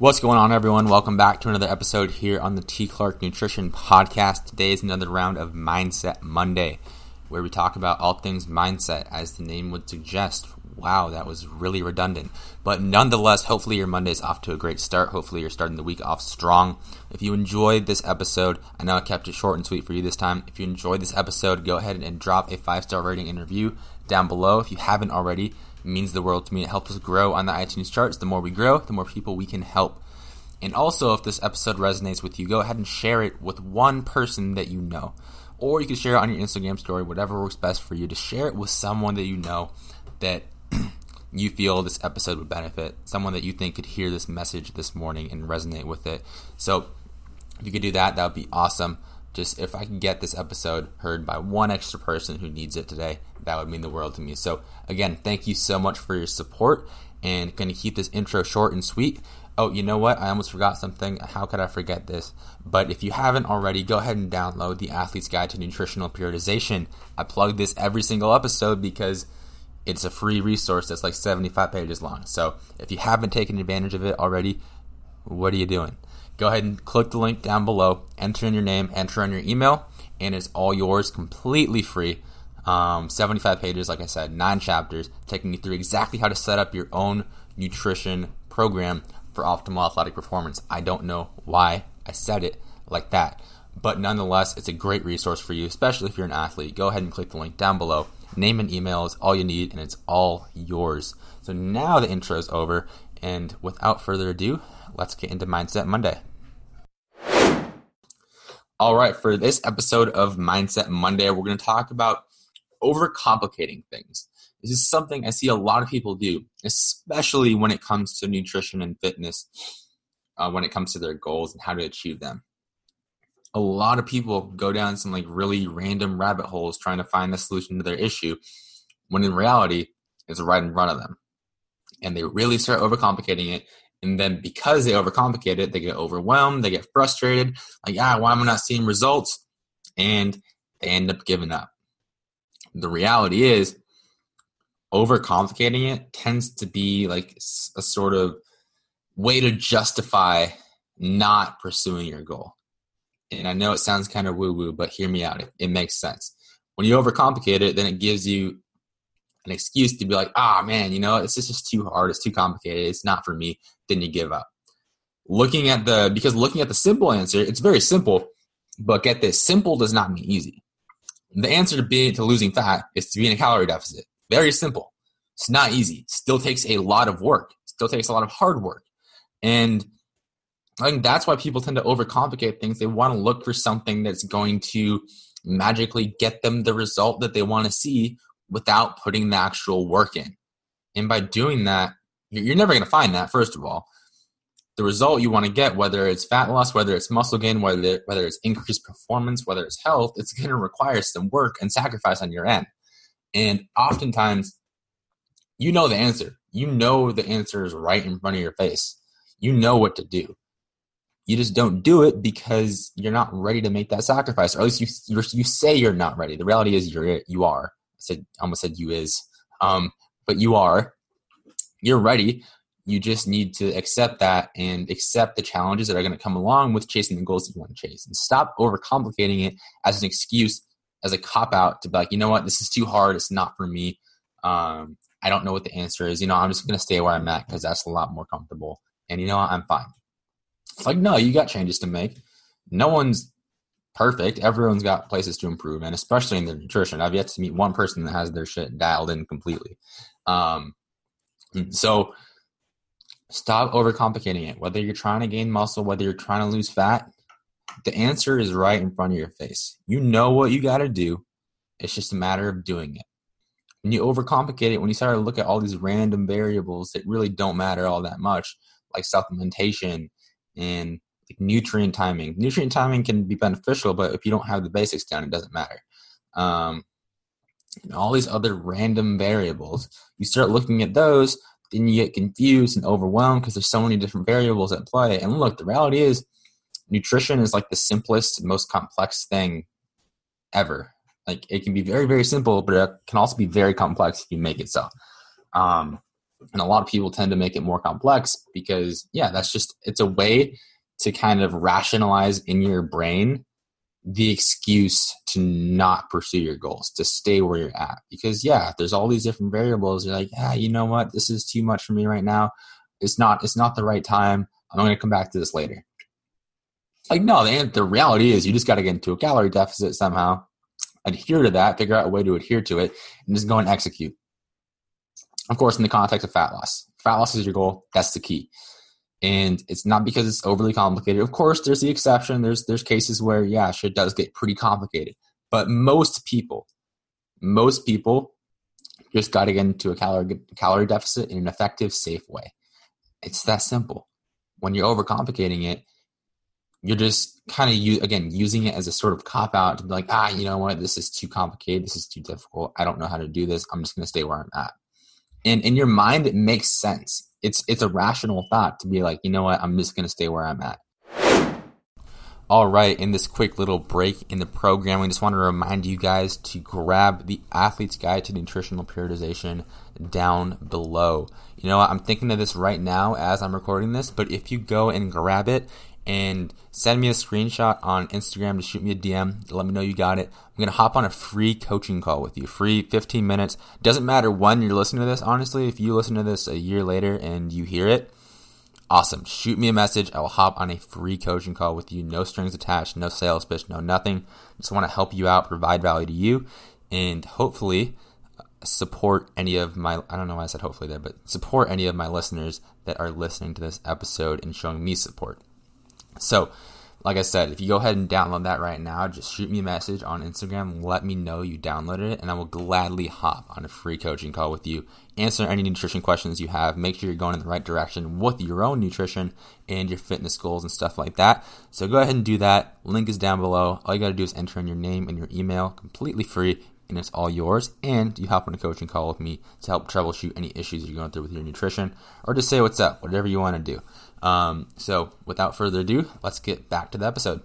What's going on, everyone? Welcome back to another episode here on the T. Clark Nutrition Podcast. Today is another round of Mindset Monday, where we talk about all things mindset, as the name would suggest. Wow, that was really redundant. But nonetheless, hopefully your Monday is off to a great start. Hopefully you're starting the week off strong. If you enjoyed this episode, I know I kept it short and sweet for you this time. If you enjoyed this episode, go ahead and drop a five star rating and review down below. If you haven't already, means the world to me. It helps us grow on the iTunes charts. The more we grow, the more people we can help. And also, if this episode resonates with you, go ahead and share it with one person that you know. Or you can share it on your Instagram story, whatever works best for you, to share it with someone that you know that you feel this episode would benefit, someone that you think could hear this message this morning and resonate with it. So, if you could do that, that would be awesome. Just if I could get this episode heard by one extra person who needs it today, that would mean the world to me. So, again, thank you so much for your support and going to keep this intro short and sweet. Oh, you know what? I almost forgot something. How could I forget this? But if you haven't already, go ahead and download the Athlete's Guide to Nutritional Periodization. I plug this every single episode because it's a free resource that's like 75 pages long. So if you haven't taken advantage of it already, what are you doing? Go ahead and click the link down below, enter in your name, enter in your email, and it's all yours completely free. Um, 75 pages, like I said, nine chapters, taking you through exactly how to set up your own nutrition program for optimal athletic performance. I don't know why I said it like that, but nonetheless, it's a great resource for you, especially if you're an athlete. Go ahead and click the link down below. Name and email is all you need, and it's all yours. So now the intro is over, and without further ado, let's get into Mindset Monday. All right, for this episode of Mindset Monday, we're going to talk about overcomplicating things. This is something I see a lot of people do, especially when it comes to nutrition and fitness, uh, when it comes to their goals and how to achieve them. A lot of people go down some like really random rabbit holes trying to find the solution to their issue, when in reality, it's right in front of them. And they really start overcomplicating it. And then because they overcomplicate it, they get overwhelmed, they get frustrated, like, ah, why am I not seeing results? And they end up giving up. The reality is, overcomplicating it tends to be like a sort of way to justify not pursuing your goal. And I know it sounds kind of woo woo, but hear me out. It, it, makes sense. When you overcomplicate it, then it gives you an excuse to be like, ah, man, you know, it's just too hard. It's too complicated. It's not for me. Then you give up. Looking at the, because looking at the simple answer, it's very simple, but get this simple does not mean easy. The answer to being to losing fat is to be in a calorie deficit. Very simple. It's not easy. Still takes a lot of work. Still takes a lot of hard work. And I think that's why people tend to overcomplicate things. They want to look for something that's going to magically get them the result that they want to see without putting the actual work in. And by doing that, you're never going to find that, first of all. The result you want to get, whether it's fat loss, whether it's muscle gain, whether, whether it's increased performance, whether it's health, it's going to require some work and sacrifice on your end. And oftentimes, you know the answer. You know the answer is right in front of your face. You know what to do. You just don't do it because you're not ready to make that sacrifice, or at least you you say you're not ready. The reality is you're you are. I said almost said you is, um, but you are. You're ready. You just need to accept that and accept the challenges that are going to come along with chasing the goals that you want to chase, and stop overcomplicating it as an excuse as a cop out to be like, you know what, this is too hard. It's not for me. Um, I don't know what the answer is. You know, I'm just going to stay where I'm at because that's a lot more comfortable. And you know, I'm fine. It's like, no, you got changes to make. No one's perfect. Everyone's got places to improve, and especially in their nutrition. I've yet to meet one person that has their shit dialed in completely. Um, so stop overcomplicating it. Whether you're trying to gain muscle, whether you're trying to lose fat, the answer is right in front of your face. You know what you got to do. It's just a matter of doing it. When you overcomplicate it, when you start to look at all these random variables that really don't matter all that much, like supplementation and like nutrient timing. Nutrient timing can be beneficial, but if you don't have the basics down, it doesn't matter. Um, and all these other random variables, you start looking at those, then you get confused and overwhelmed because there's so many different variables at play. And look, the reality is nutrition is like the simplest, most complex thing ever. Like it can be very, very simple, but it can also be very complex if you make it so. Um, And a lot of people tend to make it more complex because, yeah, that's just, it's a way to kind of rationalize in your brain the excuse to not pursue your goals, to stay where you're at. Because yeah, there's all these different variables. You're like, yeah, you know what? This is too much for me right now. It's not. It's not the right time. I'm going to come back to this later. Like no, the the reality is you just got to get into a calorie deficit somehow, adhere to that, figure out a way to adhere to it, and just go and execute. Of course, in the context of fat loss, fat loss is your goal. That's the key and it's not because it's overly complicated. Of course, there's the exception. There's there's cases where yeah, shit does get pretty complicated. But most people, most people, just got to get into a calorie calorie deficit in an effective, safe way. It's that simple. When you're overcomplicating it, you're just kind of you again using it as a sort of cop out to be like, ah, you know what, this is too complicated. This is too difficult. I don't know how to do this. I'm just going to stay where I'm at. And in your mind, it makes sense it's it's a rational thought to be like, you know what, I'm just to stay where I'm at. All right, in this quick little break in the program, we just want to remind you guys to grab the Athlete's Guide to Nutritional Periodization down below. You know, what? I'm thinking of this right now as I'm recording this, but if you go and grab it, and send me a screenshot on Instagram to shoot me a DM. Let me know you got it. I'm going to hop on a free coaching call with you. Free 15 minutes. Doesn't matter when you're listening to this, honestly. If you listen to this a year later and you hear it, awesome. Shoot me a message. I will hop on a free coaching call with you. No strings attached, no sales pitch, no nothing. Just want to help you out, provide value to you, and hopefully support any of my I don't know why I said hopefully there, but support any of my listeners that are listening to this episode and showing me support. So, like I said, if you go ahead and download that right now, just shoot me a message on Instagram. Let me know you downloaded it, and I will gladly hop on a free coaching call with you, answer any nutrition questions you have, make sure you're going in the right direction with your own nutrition and your fitness goals and stuff like that. So go ahead and do that. Link is down below. All you got to do is enter in your name and your email, completely free, and it's all yours. And you hop on a coaching call with me to help troubleshoot any issues you're going through with your nutrition, or just say what's up, whatever you want to do. Um, so, without further ado, let's get back to the episode.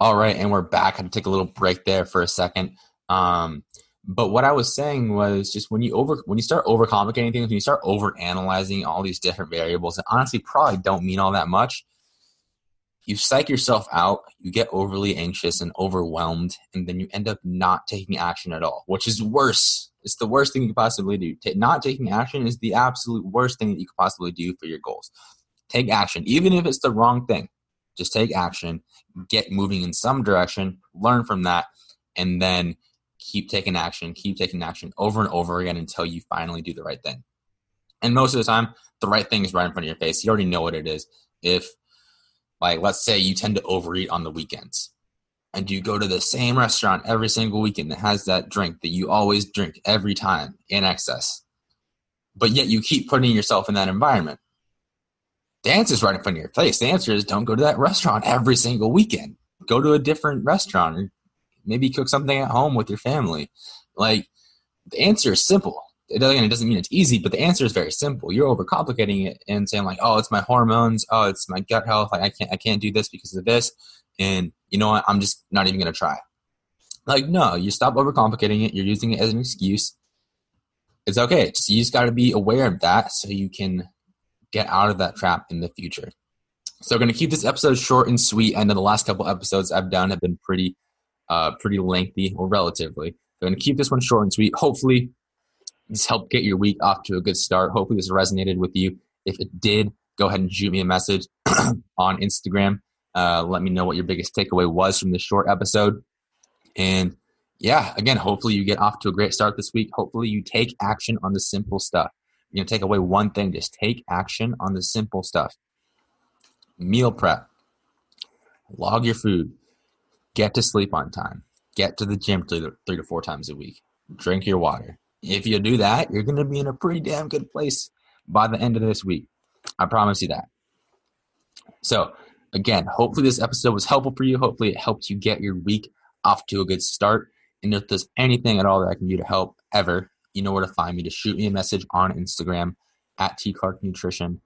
All right, and we're back. I had to take a little break there for a second. Um, but what I was saying was just when you over when you start overcomplicating things, when you start over analyzing all these different variables that honestly probably don't mean all that much, you psych yourself out, you get overly anxious and overwhelmed, and then you end up not taking action at all, which is worse it's the worst thing you could possibly do. not taking action is the absolute worst thing that you could possibly do for your goals. Take action, even if it's the wrong thing. Just take action, get moving in some direction, learn from that, and then keep taking action, keep taking action over and over again until you finally do the right thing. And most of the time, the right thing is right in front of your face. You already know what it is. If, like, let's say you tend to overeat on the weekends, and you go to the same restaurant every single weekend that has that drink that you always drink every time in excess, but yet you keep putting yourself in that environment, the answer is right in front of your face. The answer is don't go to that restaurant every single weekend. Go to a different restaurant or maybe cook something at home with your family. Like the answer is simple. It it doesn't mean it's easy, but the answer is very simple. You're overcomplicating it and saying like, oh, it's my hormones. Oh, it's my gut health. Like I can't, I can't do this because of this and you know what, I'm just not even going to try. Like, no, you stop overcomplicating it. You're using it as an excuse. It's okay. Just, you just got to be aware of that so you can get out of that trap in the future. So I'm going to keep this episode short and sweet. I know the last couple episodes I've done have been pretty, uh, pretty lengthy or relatively. I'm going to keep this one short and sweet. Hopefully, this helped get your week off to a good start. Hopefully, this resonated with you. If it did, go ahead and shoot me a message on Instagram uh, let me know what your biggest takeaway was from this short episode. And yeah, again, hopefully you get off to a great start this week. Hopefully you take action on the simple stuff. You're gonna take away one thing, just take action on the simple stuff. Meal prep, log your food, get to sleep on time, get to the gym three to four times a week, drink your water. If you do that, you're gonna be in a pretty damn good place by the end of this week. I promise you that. So again, hopefully this episode was helpful for you. Hopefully it helped you get your week off to a good start. And if there's anything at all that I can do to help ever, you know where to find me. To shoot me a message on Instagram at T Clark Nutrition,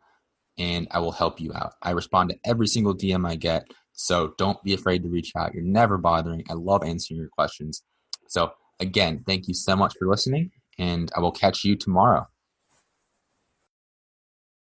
and I will help you out. I respond to every single DM I get, so don't be afraid to reach out. You're never bothering. I love answering your questions. So again, thank you so much for listening, and I will catch you tomorrow.